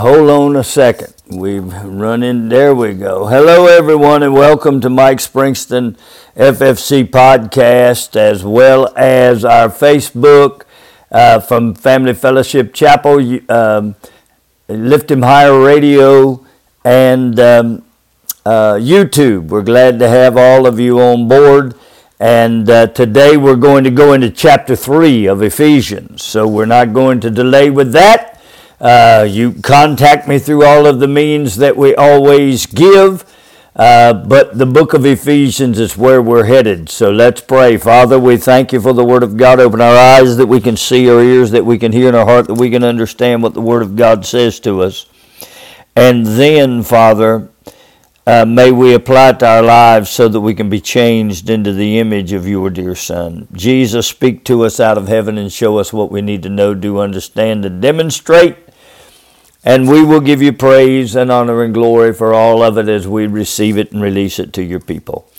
hold on a second. We've run in. There we go. Hello, everyone, and welcome to Mike Springston FFC podcast, as well as our Facebook uh, from Family Fellowship Chapel, um, Lift Him Higher Radio, and um, uh, YouTube. We're glad to have all of you on board. And uh, today we're going to go into chapter 3 of Ephesians. So we're not going to delay with that. Uh, you contact me through all of the means that we always give. Uh, but the book of Ephesians is where we're headed. So let's pray. Father, we thank you for the Word of God. Open our eyes that we can see, our ears that we can hear, and our heart that we can understand what the Word of God says to us. And then, Father, uh, may we apply it to our lives so that we can be changed into the image of your dear Son. Jesus, speak to us out of heaven and show us what we need to know, do, understand, and demonstrate. And we will give you praise and honor and glory for all of it as we receive it and release it to your people.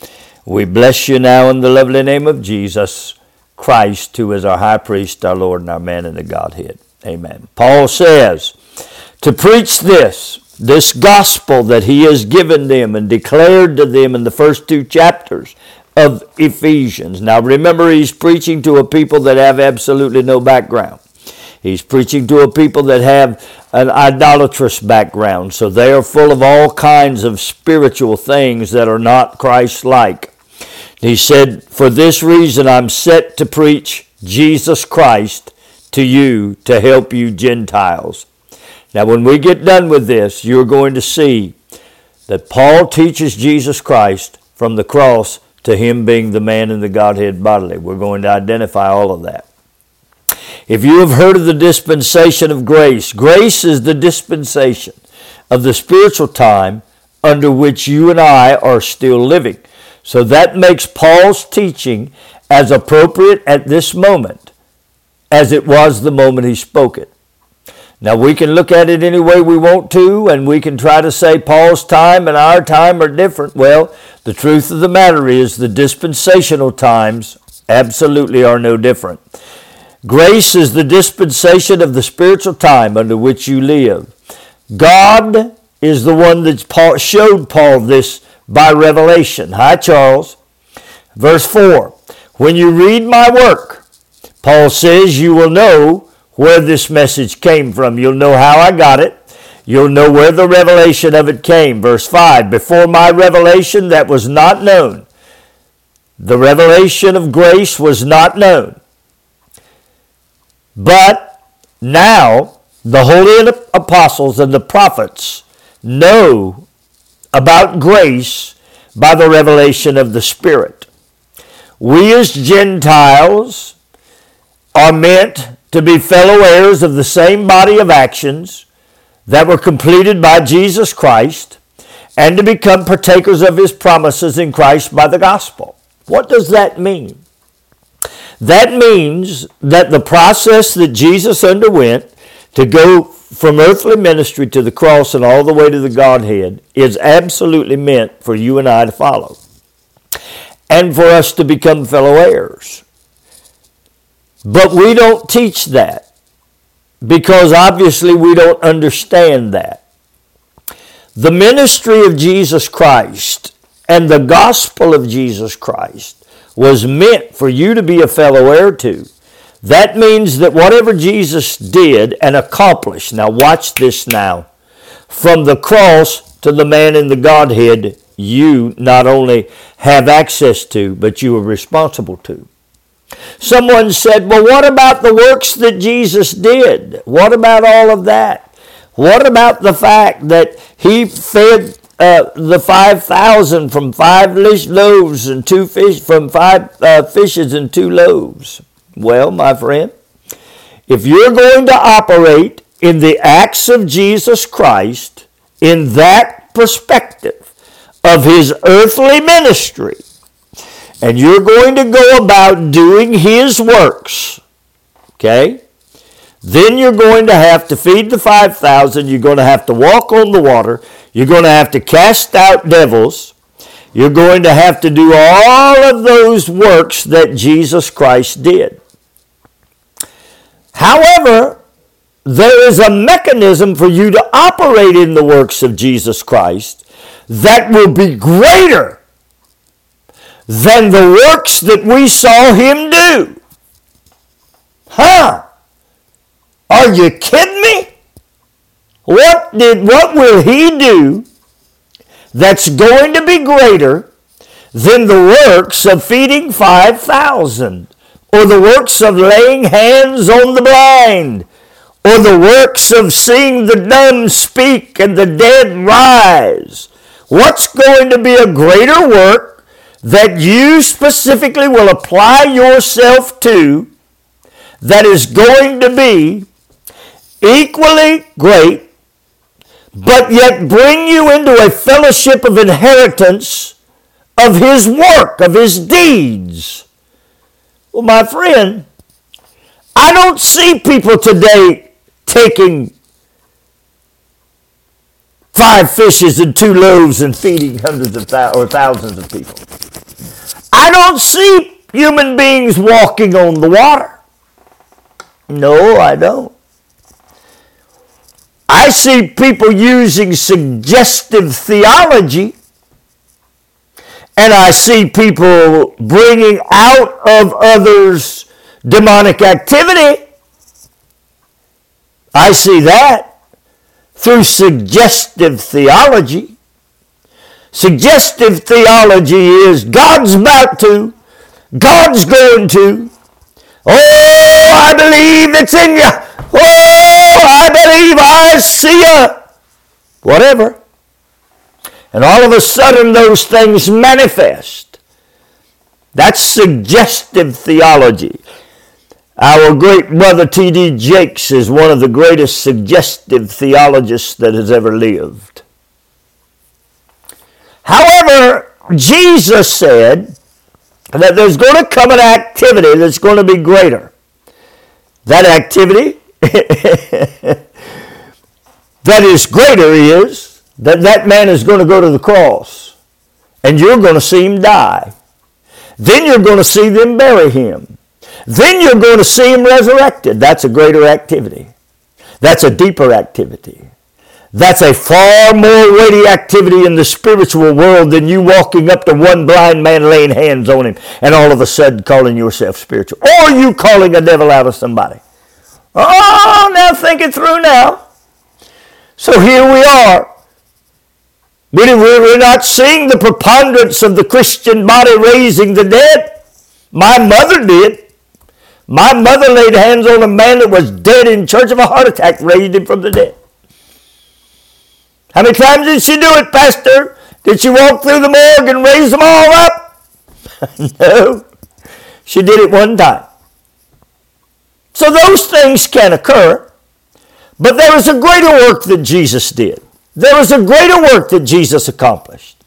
We bless you now in the lovely name of Jesus Christ, who is our high priest, our Lord, and our man in the Godhead. Amen. Paul says, to preach this, this gospel that he has given them and declared to them in the first two chapters of Ephesians. Now remember, he's preaching to a people that have absolutely no background. He's preaching to a people that have an idolatrous background, so they are full of all kinds of spiritual things that are not Christ like. He said, For this reason I'm set to preach Jesus Christ to you to help you Gentiles. Now, when we get done with this, you're going to see that Paul teaches Jesus Christ from the cross to him being the man in the Godhead bodily. We're going to identify all of that. If you have heard of the dispensation of grace, grace is the dispensation of the spiritual time under which you and I are still living. So that makes Paul's teaching as appropriate at this moment as it was the moment he spoke it. Now, we can look at it any way we want to, and we can try to say Paul's time and our time are different. Well, the truth of the matter is the dispensational times absolutely are no different. Grace is the dispensation of the spiritual time under which you live. God is the one that showed Paul this by revelation. Hi, Charles. Verse 4 When you read my work, Paul says, you will know where this message came from. You'll know how I got it. You'll know where the revelation of it came. Verse 5 Before my revelation, that was not known. The revelation of grace was not known. But now the holy apostles and the prophets know about grace by the revelation of the Spirit. We as Gentiles are meant to be fellow heirs of the same body of actions that were completed by Jesus Christ and to become partakers of his promises in Christ by the gospel. What does that mean? That means that the process that Jesus underwent to go from earthly ministry to the cross and all the way to the Godhead is absolutely meant for you and I to follow and for us to become fellow heirs. But we don't teach that because obviously we don't understand that. The ministry of Jesus Christ and the gospel of Jesus Christ was meant for you to be a fellow heir to. That means that whatever Jesus did and accomplished, now watch this now, from the cross to the man in the Godhead, you not only have access to, but you are responsible to. Someone said, Well, what about the works that Jesus did? What about all of that? What about the fact that he fed uh, the 5,000 from five loaves and two fish, from five uh, fishes and two loaves? Well, my friend, if you're going to operate in the acts of Jesus Christ in that perspective of his earthly ministry, and you're going to go about doing His works, okay, then you're going to have to feed the 5,000. You're going to have to walk on the water. You're going to have to cast out devils. You're going to have to do all of those works that Jesus Christ did. However, there is a mechanism for you to operate in the works of Jesus Christ that will be greater than the works that we saw him do. Huh? Are you kidding me? What did what will he do that's going to be greater than the works of feeding 5,000 or the works of laying hands on the blind or the works of seeing the dumb speak and the dead rise? What's going to be a greater work that you specifically will apply yourself to that is going to be equally great, but yet bring you into a fellowship of inheritance of His work, of His deeds? Well, my friend, I don't see people today taking five fishes and two loaves and feeding hundreds of thousands or thousands of people. I don't see human beings walking on the water. No, I don't. I see people using suggestive theology, and I see people bringing out of others demonic activity. I see that through suggestive theology. Suggestive theology is God's about to, God's going to. Oh, I believe it's in you. Oh, I believe I see you. Whatever. And all of a sudden, those things manifest. That's suggestive theology. Our great brother T.D. Jakes is one of the greatest suggestive theologists that has ever lived. However, Jesus said that there's going to come an activity that's going to be greater. That activity that is greater is that that man is going to go to the cross and you're going to see him die. Then you're going to see them bury him. Then you're going to see him resurrected. That's a greater activity. That's a deeper activity. That's a far more weighty activity in the spiritual world than you walking up to one blind man laying hands on him and all of a sudden calling yourself spiritual. Or you calling a devil out of somebody. Oh, now think it through now. So here we are. We're not seeing the preponderance of the Christian body raising the dead. My mother did. My mother laid hands on a man that was dead in church of a heart attack, raised him from the dead. How many times did she do it, Pastor? Did she walk through the morgue and raise them all up? no. She did it one time. So those things can occur, but there is a greater work that Jesus did. There is a greater work that Jesus accomplished.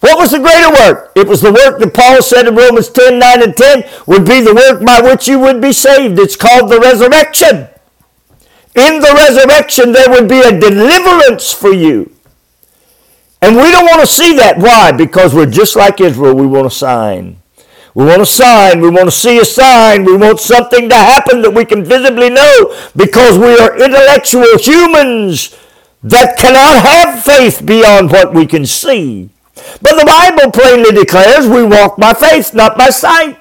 What was the greater work? It was the work that Paul said in Romans 10 9 and 10 would be the work by which you would be saved. It's called the resurrection. In the resurrection, there would be a deliverance for you. And we don't want to see that. Why? Because we're just like Israel. We want a sign. We want a sign. We want to see a sign. We want something to happen that we can visibly know because we are intellectual humans that cannot have faith beyond what we can see. But the Bible plainly declares we walk by faith, not by sight.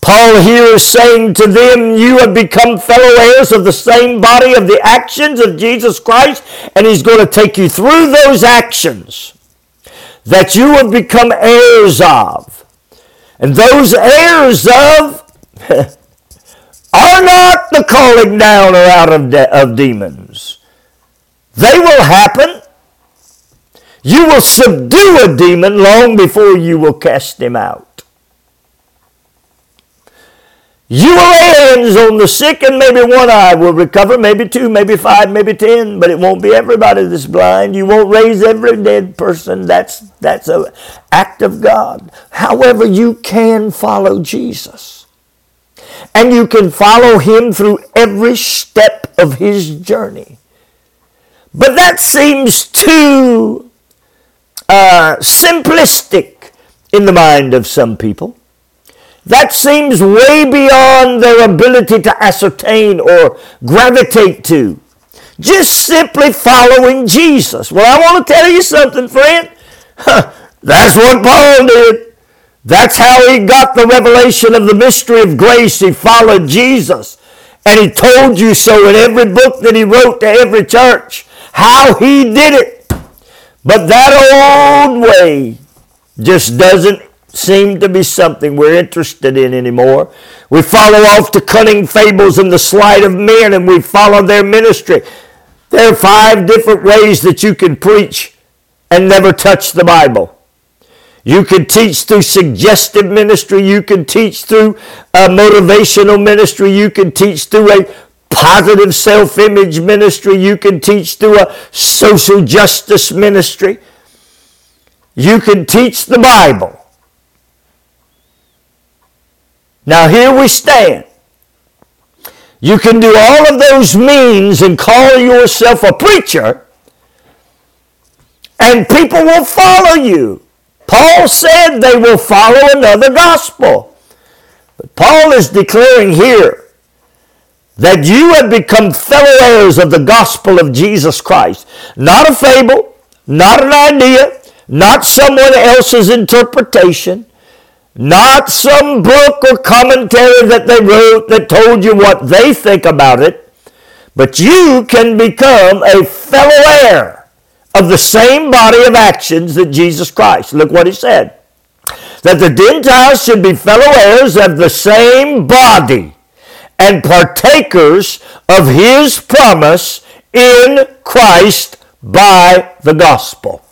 Paul here is saying to them, You have become fellow heirs of the same body of the actions of Jesus Christ, and he's going to take you through those actions that you have become heirs of. And those heirs of are not the calling down or out of, de- of demons. They will happen you will subdue a demon long before you will cast him out. You will lay hands on the sick and maybe one eye will recover, maybe two, maybe five, maybe ten, but it won't be everybody that's blind. You won't raise every dead person. That's, that's an act of God. However, you can follow Jesus. And you can follow him through every step of his journey. But that seems too uh, simplistic in the mind of some people. That seems way beyond their ability to ascertain or gravitate to. Just simply following Jesus. Well, I want to tell you something, friend. That's what Paul did. That's how he got the revelation of the mystery of grace. He followed Jesus. And he told you so in every book that he wrote to every church, how he did it. But that old way just doesn't seem to be something we're interested in anymore. We follow off the cunning fables and the sleight of men and we follow their ministry. There are five different ways that you can preach and never touch the Bible. You can teach through suggestive ministry. You can teach through a motivational ministry. You can teach through a positive self image ministry. You can teach through a social justice ministry. You can teach the Bible. Now, here we stand. You can do all of those means and call yourself a preacher, and people will follow you. Paul said they will follow another gospel. But Paul is declaring here that you have become fellow heirs of the gospel of Jesus Christ. Not a fable, not an idea, not someone else's interpretation, not some book or commentary that they wrote that told you what they think about it, but you can become a fellow heir of the same body of actions that Jesus Christ. Look what he said. That the Gentiles should be fellow heirs of the same body and partakers of his promise in Christ by the gospel.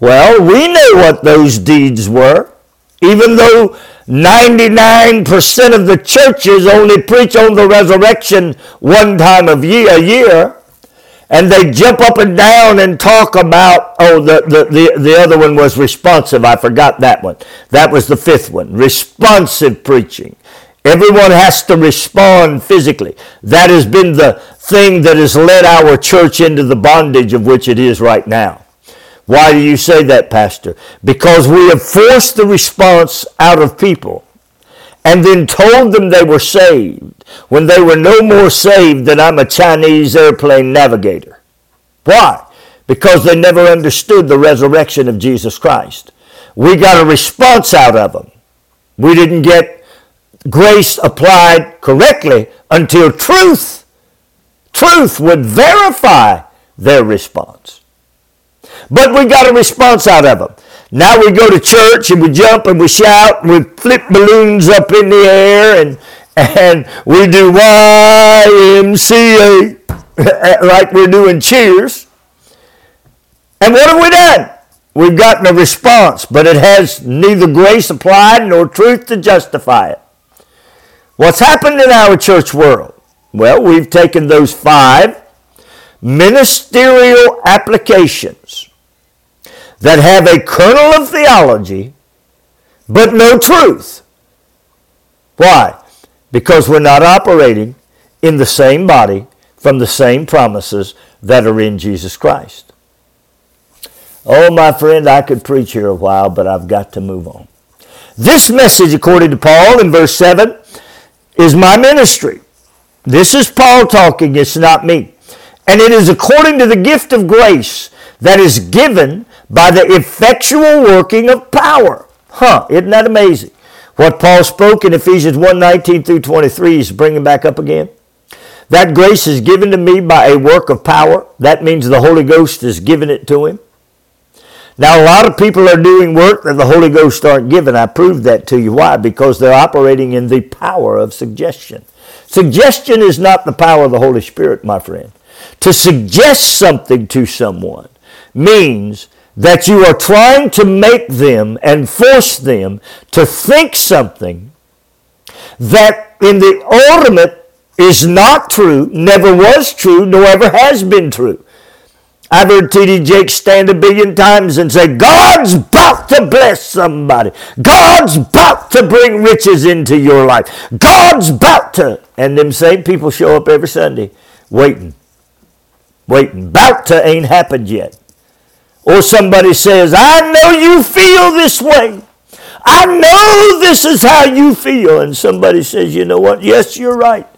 Well, we know what those deeds were, even though 99% of the churches only preach on the resurrection one time of year, a year and they jump up and down and talk about oh the, the, the, the other one was responsive. I forgot that one. That was the fifth one. Responsive preaching. Everyone has to respond physically. That has been the thing that has led our church into the bondage of which it is right now why do you say that pastor because we have forced the response out of people and then told them they were saved when they were no more saved than I'm a Chinese airplane navigator. Why? Because they never understood the resurrection of Jesus Christ. We got a response out of them. We didn't get grace applied correctly until truth, truth would verify their response. But we got a response out of them. Now we go to church and we jump and we shout and we flip balloons up in the air and, and we do YMCA like we're doing cheers. And what have we done? We've gotten a response, but it has neither grace applied nor truth to justify it. What's happened in our church world? Well, we've taken those five ministerial applications that have a kernel of theology but no truth. Why? Because we're not operating in the same body from the same promises that are in Jesus Christ. Oh, my friend, I could preach here a while, but I've got to move on. This message, according to Paul in verse 7, is my ministry. This is Paul talking, it's not me. And it is according to the gift of grace that is given by the effectual working of power. Huh, isn't that amazing? What Paul spoke in Ephesians 1 19 through 23 is bringing back up again. That grace is given to me by a work of power. That means the Holy Ghost has given it to him. Now, a lot of people are doing work that the Holy Ghost aren't given. I proved that to you. Why? Because they're operating in the power of suggestion. Suggestion is not the power of the Holy Spirit, my friend. To suggest something to someone means that you are trying to make them and force them to think something that in the ultimate is not true, never was true, nor ever has been true. I've heard T.D. Jakes stand a billion times and say, God's about to bless somebody. God's about to bring riches into your life. God's about to. And them same people show up every Sunday waiting. Waiting. About to ain't happened yet. Or somebody says, I know you feel this way. I know this is how you feel. And somebody says, you know what? Yes, you're right.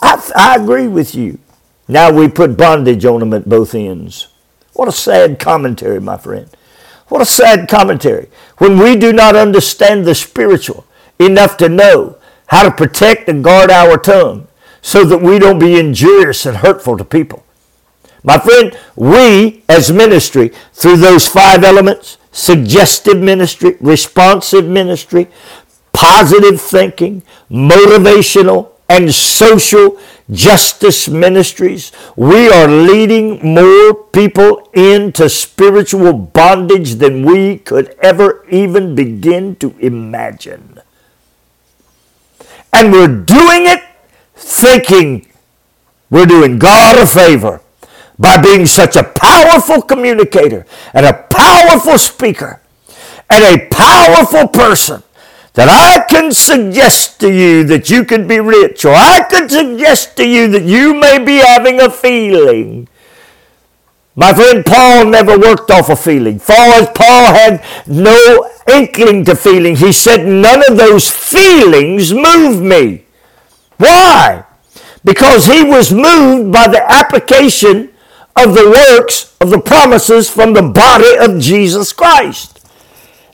I, I agree with you. Now we put bondage on them at both ends. What a sad commentary, my friend. What a sad commentary. When we do not understand the spiritual enough to know how to protect and guard our tongue so that we don't be injurious and hurtful to people. My friend, we as ministry, through those five elements, suggestive ministry, responsive ministry, positive thinking, motivational, and social justice ministries. We are leading more people into spiritual bondage than we could ever even begin to imagine. And we're doing it thinking we're doing God a favor by being such a powerful communicator and a powerful speaker and a powerful person that I can suggest to you that you could be rich, or I could suggest to you that you may be having a feeling. My friend Paul never worked off a feeling. Paul, Paul had no inkling to feeling. He said, None of those feelings move me. Why? Because he was moved by the application of the works of the promises from the body of Jesus Christ.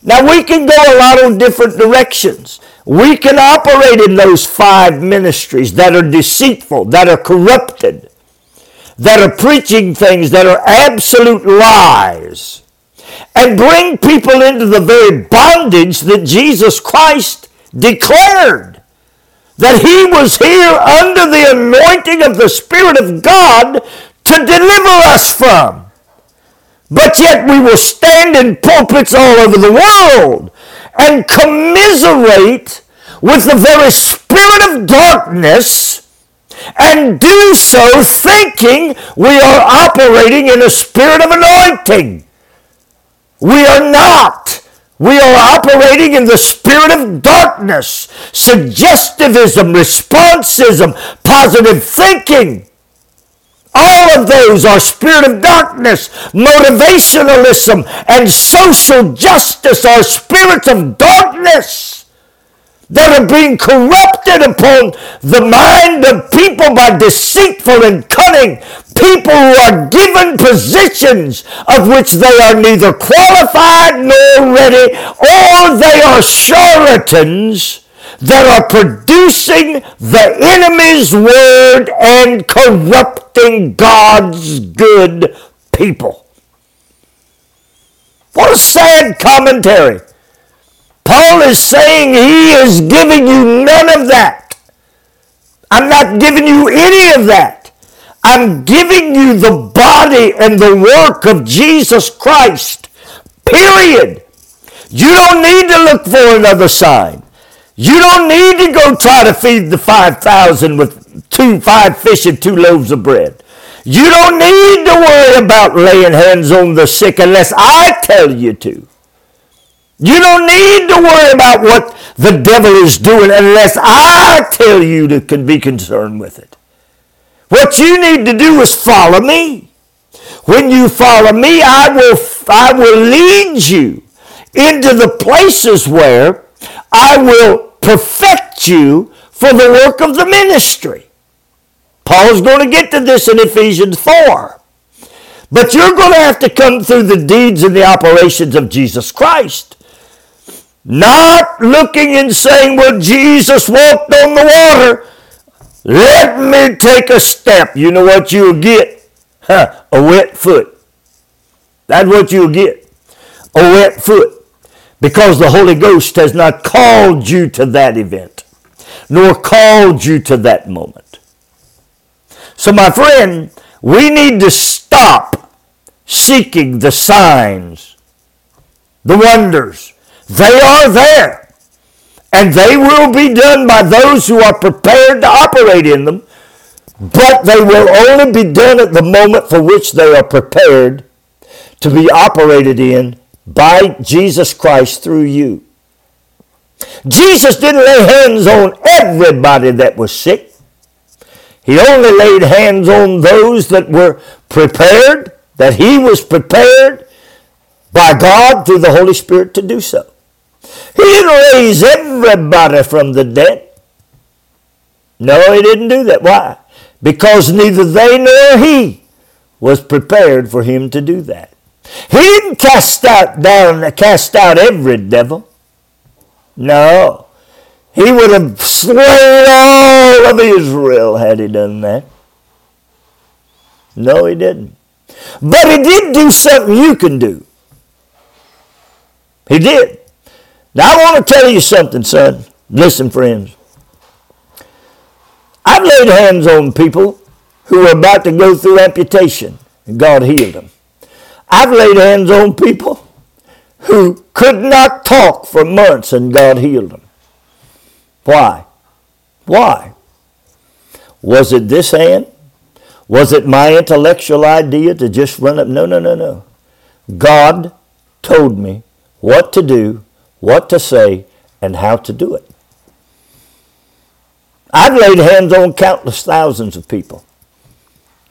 Now we can go a lot of different directions. We can operate in those five ministries that are deceitful, that are corrupted, that are preaching things that are absolute lies, and bring people into the very bondage that Jesus Christ declared. That he was here under the anointing of the Spirit of God to deliver us from. But yet we will stand in pulpits all over the world and commiserate with the very spirit of darkness and do so thinking we are operating in a spirit of anointing. We are not. We are operating in the spirit of darkness, suggestivism, responsivism, positive thinking. All of those are spirit of darkness. Motivationalism and social justice are spirits of darkness that are being corrupted upon the mind of people by deceitful and cunning people who are given positions of which they are neither qualified nor ready, or they are charlatans that are producing the enemy's word and corrupting God's good people. What a sad commentary. Paul is saying he is giving you none of that. I'm not giving you any of that. I'm giving you the body and the work of Jesus Christ. Period. You don't need to look for another sign. You don't need to go try to feed the 5,000 with two, five fish and two loaves of bread. You don't need to worry about laying hands on the sick unless I tell you to. You don't need to worry about what the devil is doing unless I tell you to be concerned with it. What you need to do is follow me. When you follow me, I will, I will lead you into the places where I will perfect you for the work of the ministry. Paul's going to get to this in Ephesians 4. But you're going to have to come through the deeds and the operations of Jesus Christ. Not looking and saying, well, Jesus walked on the water. Let me take a step. You know what you'll get? Huh, a wet foot. That's what you'll get. A wet foot because the Holy Ghost has not called you to that event, nor called you to that moment. So, my friend, we need to stop seeking the signs, the wonders. They are there, and they will be done by those who are prepared to operate in them, but they will only be done at the moment for which they are prepared to be operated in by Jesus Christ through you. Jesus didn't lay hands on everybody that was sick. He only laid hands on those that were prepared, that he was prepared by God through the Holy Spirit to do so. He didn't raise everybody from the dead. No, he didn't do that. Why? Because neither they nor he was prepared for him to do that. He didn't cast out down cast out every devil. No. He would have slain all of Israel had he done that. No, he didn't. But he did do something you can do. He did. Now, I want to tell you something, son. Listen, friends. I've laid hands on people who were about to go through amputation, and God healed them. I've laid hands on people who could not talk for months, and God healed them. Why? Why? Was it this hand? Was it my intellectual idea to just run up? No, no, no, no. God told me what to do, what to say, and how to do it. I've laid hands on countless thousands of people.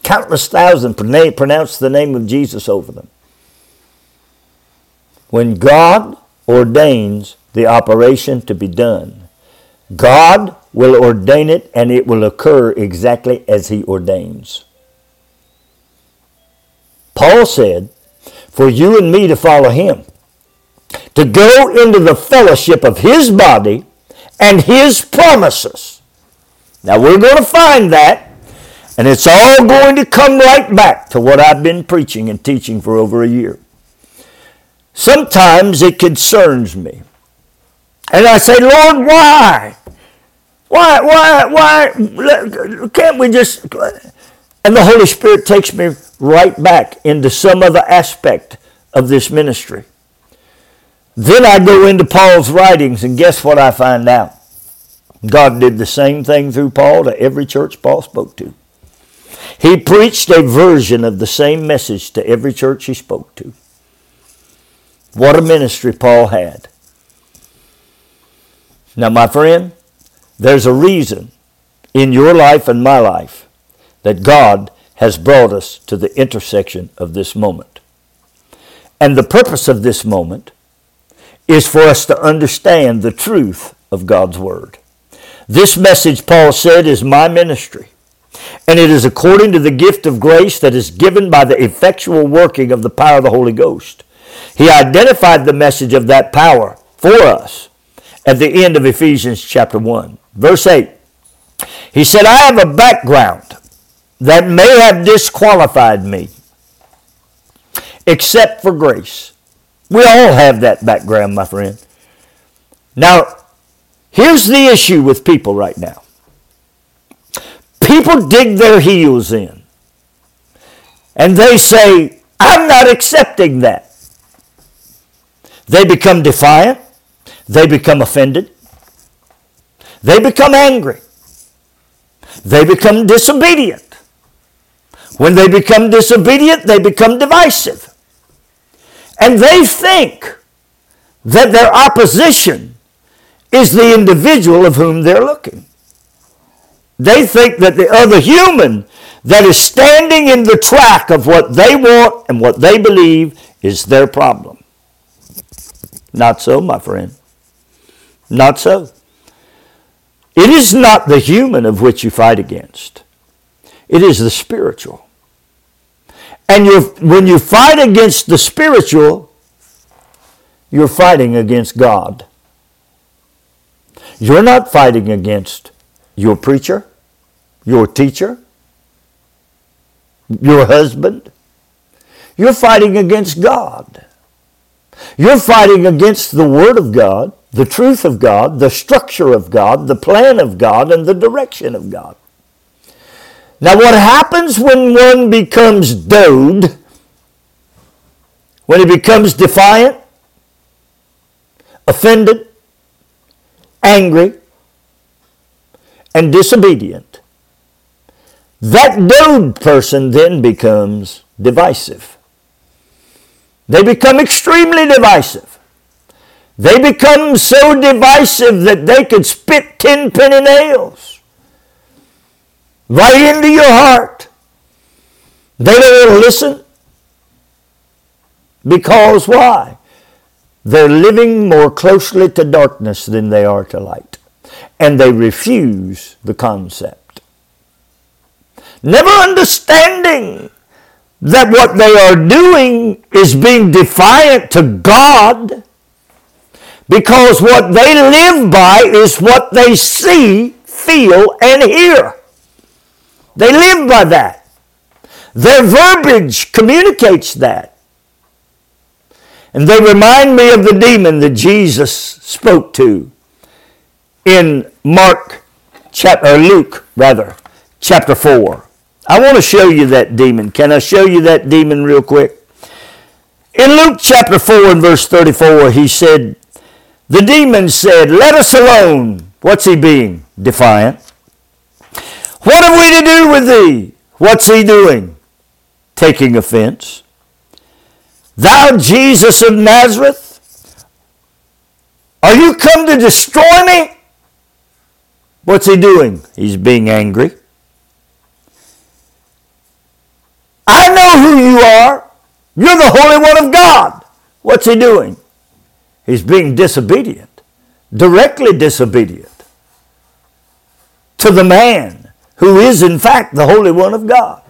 Countless thousands pronounce the name of Jesus over them. When God ordains the operation to be done, God will ordain it and it will occur exactly as He ordains. Paul said, for you and me to follow him, to go into the fellowship of his body and his promises. Now we're going to find that, and it's all going to come right back to what I've been preaching and teaching for over a year. Sometimes it concerns me. And I say, Lord, why? Why, why, why? Can't we just. And the Holy Spirit takes me right back into some other aspect of this ministry. Then I go into Paul's writings, and guess what I find out? God did the same thing through Paul to every church Paul spoke to. He preached a version of the same message to every church he spoke to. What a ministry Paul had. Now, my friend, there's a reason in your life and my life that God has brought us to the intersection of this moment. And the purpose of this moment is for us to understand the truth of God's Word. This message, Paul said, is my ministry, and it is according to the gift of grace that is given by the effectual working of the power of the Holy Ghost. He identified the message of that power for us at the end of Ephesians chapter 1. Verse 8. He said, I have a background that may have disqualified me, except for grace. We all have that background, my friend. Now, here's the issue with people right now people dig their heels in and they say, I'm not accepting that. They become defiant, they become offended, they become angry, they become disobedient. When they become disobedient, they become divisive. And they think that their opposition is the individual of whom they're looking. They think that the other human that is standing in the track of what they want and what they believe is their problem. Not so, my friend. Not so. It is not the human of which you fight against. It is the spiritual. And you when you fight against the spiritual, you're fighting against God. You're not fighting against your preacher, your teacher, your husband. You're fighting against God. You're fighting against the Word of God, the truth of God, the structure of God, the plan of God, and the direction of God. Now, what happens when one becomes dode, when he becomes defiant, offended, angry, and disobedient, that dude person then becomes divisive. They become extremely divisive. They become so divisive that they could spit ten penny nails right into your heart. They don't want to listen. Because why? they're living more closely to darkness than they are to light. And they refuse the concept. Never understanding that what they are doing is being defiant to God because what they live by is what they see, feel, and hear. They live by that. Their verbiage communicates that. And they remind me of the demon that Jesus spoke to in Mark chapter Luke rather chapter 4. I want to show you that demon. Can I show you that demon real quick? In Luke chapter 4 and verse 34, he said, The demon said, Let us alone. What's he being? Defiant. What have we to do with thee? What's he doing? Taking offense. Thou Jesus of Nazareth, are you come to destroy me? What's he doing? He's being angry. I know who you are. You're the Holy One of God. What's he doing? He's being disobedient, directly disobedient to the man who is, in fact, the Holy One of God.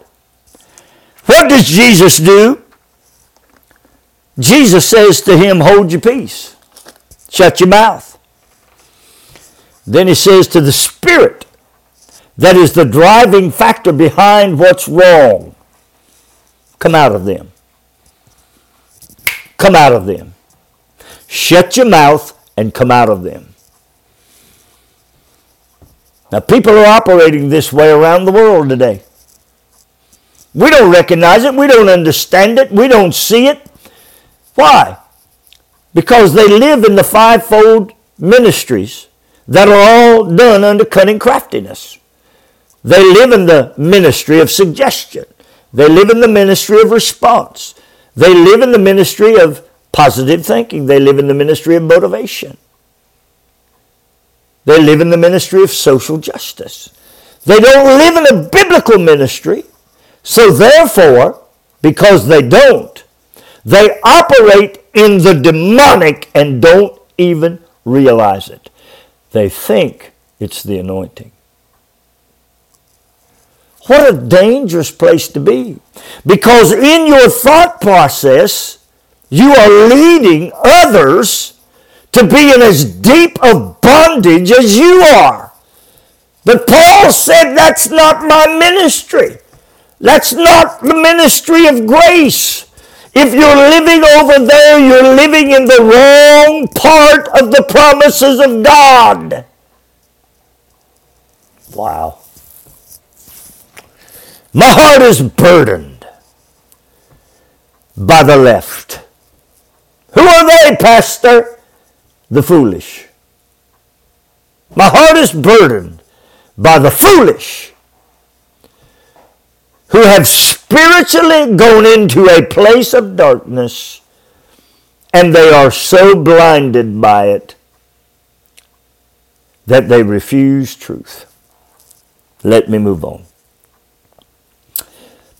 What does Jesus do? Jesus says to him, Hold your peace, shut your mouth. Then he says to the Spirit, that is the driving factor behind what's wrong, come out of them. Come out of them. Shut your mouth and come out of them. Now, people are operating this way around the world today. We don't recognize it. We don't understand it. We don't see it. Why? Because they live in the fivefold ministries that are all done under cunning craftiness. They live in the ministry of suggestion. They live in the ministry of response. They live in the ministry of positive thinking. They live in the ministry of motivation. They live in the ministry of social justice. They don't live in a biblical ministry. So therefore, because they don't, they operate in the demonic and don't even realize it. They think it's the anointing. What a dangerous place to be. Because in your thought process, you are leading others to be in as deep of bondage as you are. But Paul said that's not my ministry. That's not the ministry of grace. If you're living over there, you're living in the wrong part of the promises of God. Wow. My heart is burdened by the left. Who are they, Pastor? The foolish. My heart is burdened by the foolish who have spiritually gone into a place of darkness and they are so blinded by it that they refuse truth. Let me move on.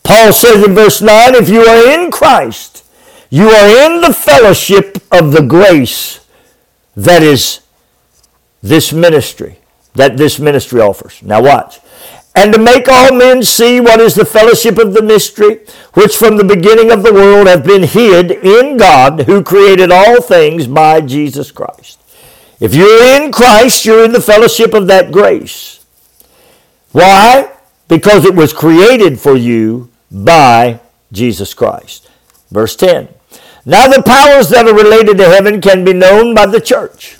Paul says in verse 9, if you are in Christ, you are in the fellowship of the grace that is this ministry, that this ministry offers. Now watch and to make all men see what is the fellowship of the mystery, which from the beginning of the world have been hid in God, who created all things by Jesus Christ. If you're in Christ, you're in the fellowship of that grace. Why? Because it was created for you by Jesus Christ. Verse 10. Now the powers that are related to heaven can be known by the church.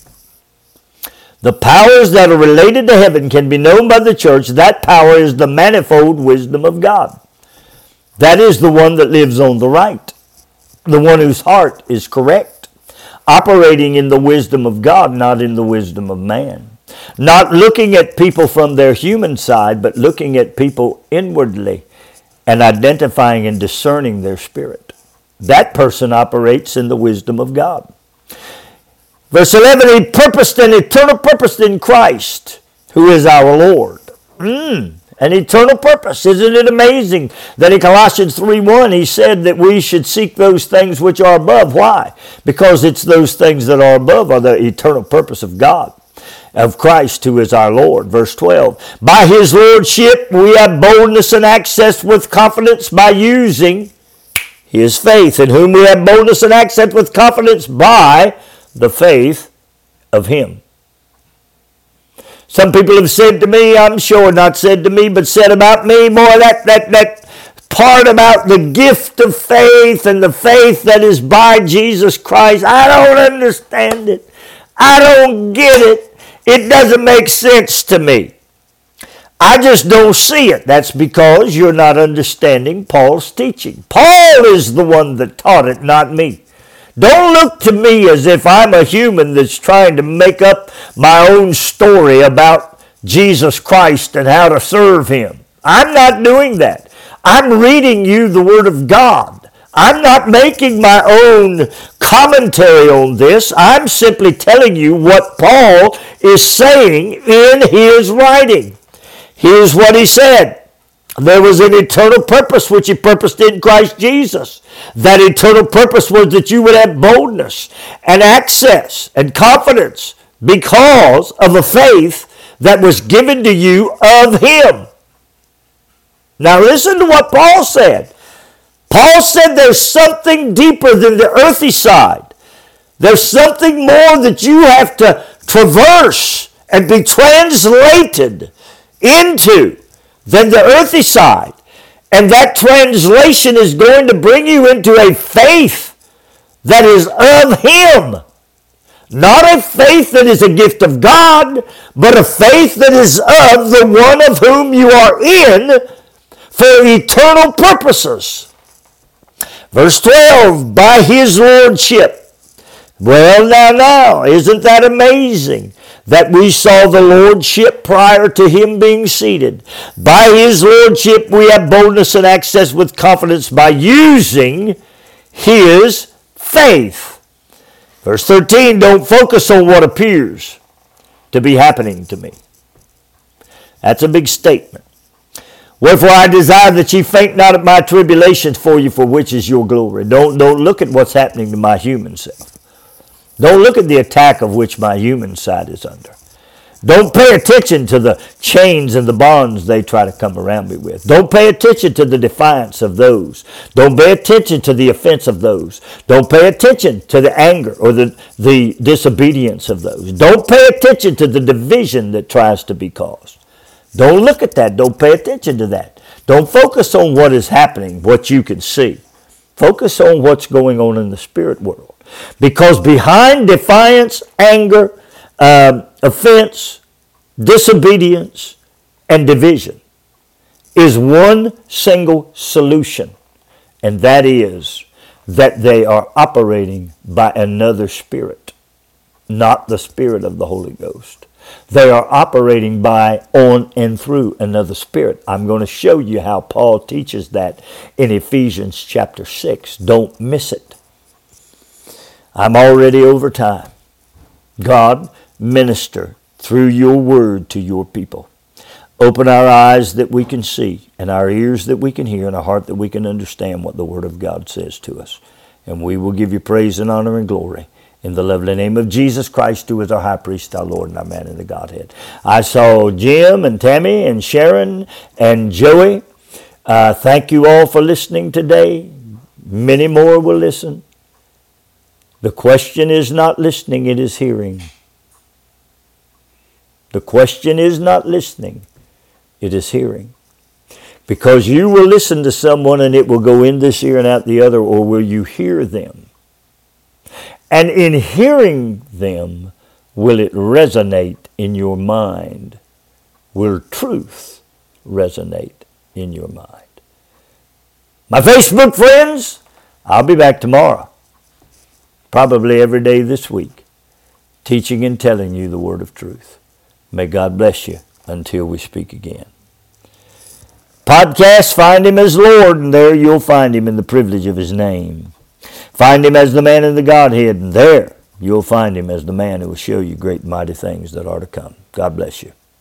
The powers that are related to heaven can be known by the church. That power is the manifold wisdom of God. That is the one that lives on the right, the one whose heart is correct, operating in the wisdom of God, not in the wisdom of man. Not looking at people from their human side, but looking at people inwardly and identifying and discerning their spirit. That person operates in the wisdom of God. Verse 11, he purposed an eternal purpose in Christ, who is our Lord. Mm. an eternal purpose. Isn't it amazing that in Colossians 3:1 he said that we should seek those things which are above? Why? Because it's those things that are above are the eternal purpose of God of Christ who is our Lord. Verse 12. By his lordship we have boldness and access with confidence by using his faith, in whom we have boldness and access with confidence by the faith of him. Some people have said to me, I'm sure not said to me, but said about me more that, that, that part about the gift of faith and the faith that is by Jesus Christ. I don't understand it. I don't get it. It doesn't make sense to me. I just don't see it. That's because you're not understanding Paul's teaching. Paul is the one that taught it, not me. Don't look to me as if I'm a human that's trying to make up my own story about Jesus Christ and how to serve Him. I'm not doing that. I'm reading you the Word of God. I'm not making my own commentary on this. I'm simply telling you what Paul is saying in his writing. Here's what he said there was an eternal purpose which he purposed in Christ Jesus. That eternal purpose was that you would have boldness and access and confidence because of the faith that was given to you of him. Now listen to what Paul said. Paul said there's something deeper than the earthy side. There's something more that you have to traverse and be translated into than the earthy side. And that translation is going to bring you into a faith that is of Him. Not a faith that is a gift of God, but a faith that is of the one of whom you are in for eternal purposes. Verse 12, by his lordship. Well, now, now, isn't that amazing? that we saw the lordship prior to him being seated. By his lordship, we have boldness and access with confidence by using his faith. Verse 13 don't focus on what appears to be happening to me. That's a big statement. Wherefore I desire that ye faint not at my tribulations for you, for which is your glory. Don't, don't look at what's happening to my human self. Don't look at the attack of which my human side is under. Don't pay attention to the chains and the bonds they try to come around me with. Don't pay attention to the defiance of those. Don't pay attention to the offense of those. Don't pay attention to the anger or the, the disobedience of those. Don't pay attention to the division that tries to be caused. Don't look at that. Don't pay attention to that. Don't focus on what is happening, what you can see. Focus on what's going on in the spirit world. Because behind defiance, anger, um, offense, disobedience, and division is one single solution, and that is that they are operating by another spirit, not the spirit of the Holy Ghost. They are operating by, on, and through another spirit. I'm going to show you how Paul teaches that in Ephesians chapter 6. Don't miss it. I'm already over time. God, minister through your word to your people. Open our eyes that we can see, and our ears that we can hear, and our heart that we can understand what the Word of God says to us. And we will give you praise and honor and glory. In the lovely name of Jesus Christ, who is our high priest, our Lord, and our man in the Godhead. I saw Jim and Tammy and Sharon and Joey. Uh, thank you all for listening today. Many more will listen. The question is not listening, it is hearing. The question is not listening, it is hearing. Because you will listen to someone and it will go in this ear and out the other, or will you hear them? And in hearing them, will it resonate in your mind? Will truth resonate in your mind? My Facebook friends, I'll be back tomorrow, probably every day this week, teaching and telling you the word of truth. May God bless you until we speak again. Podcast, find him as Lord, and there you'll find him in the privilege of his name. Find him as the man in the Godhead, and there you'll find him as the man who will show you great mighty things that are to come. God bless you.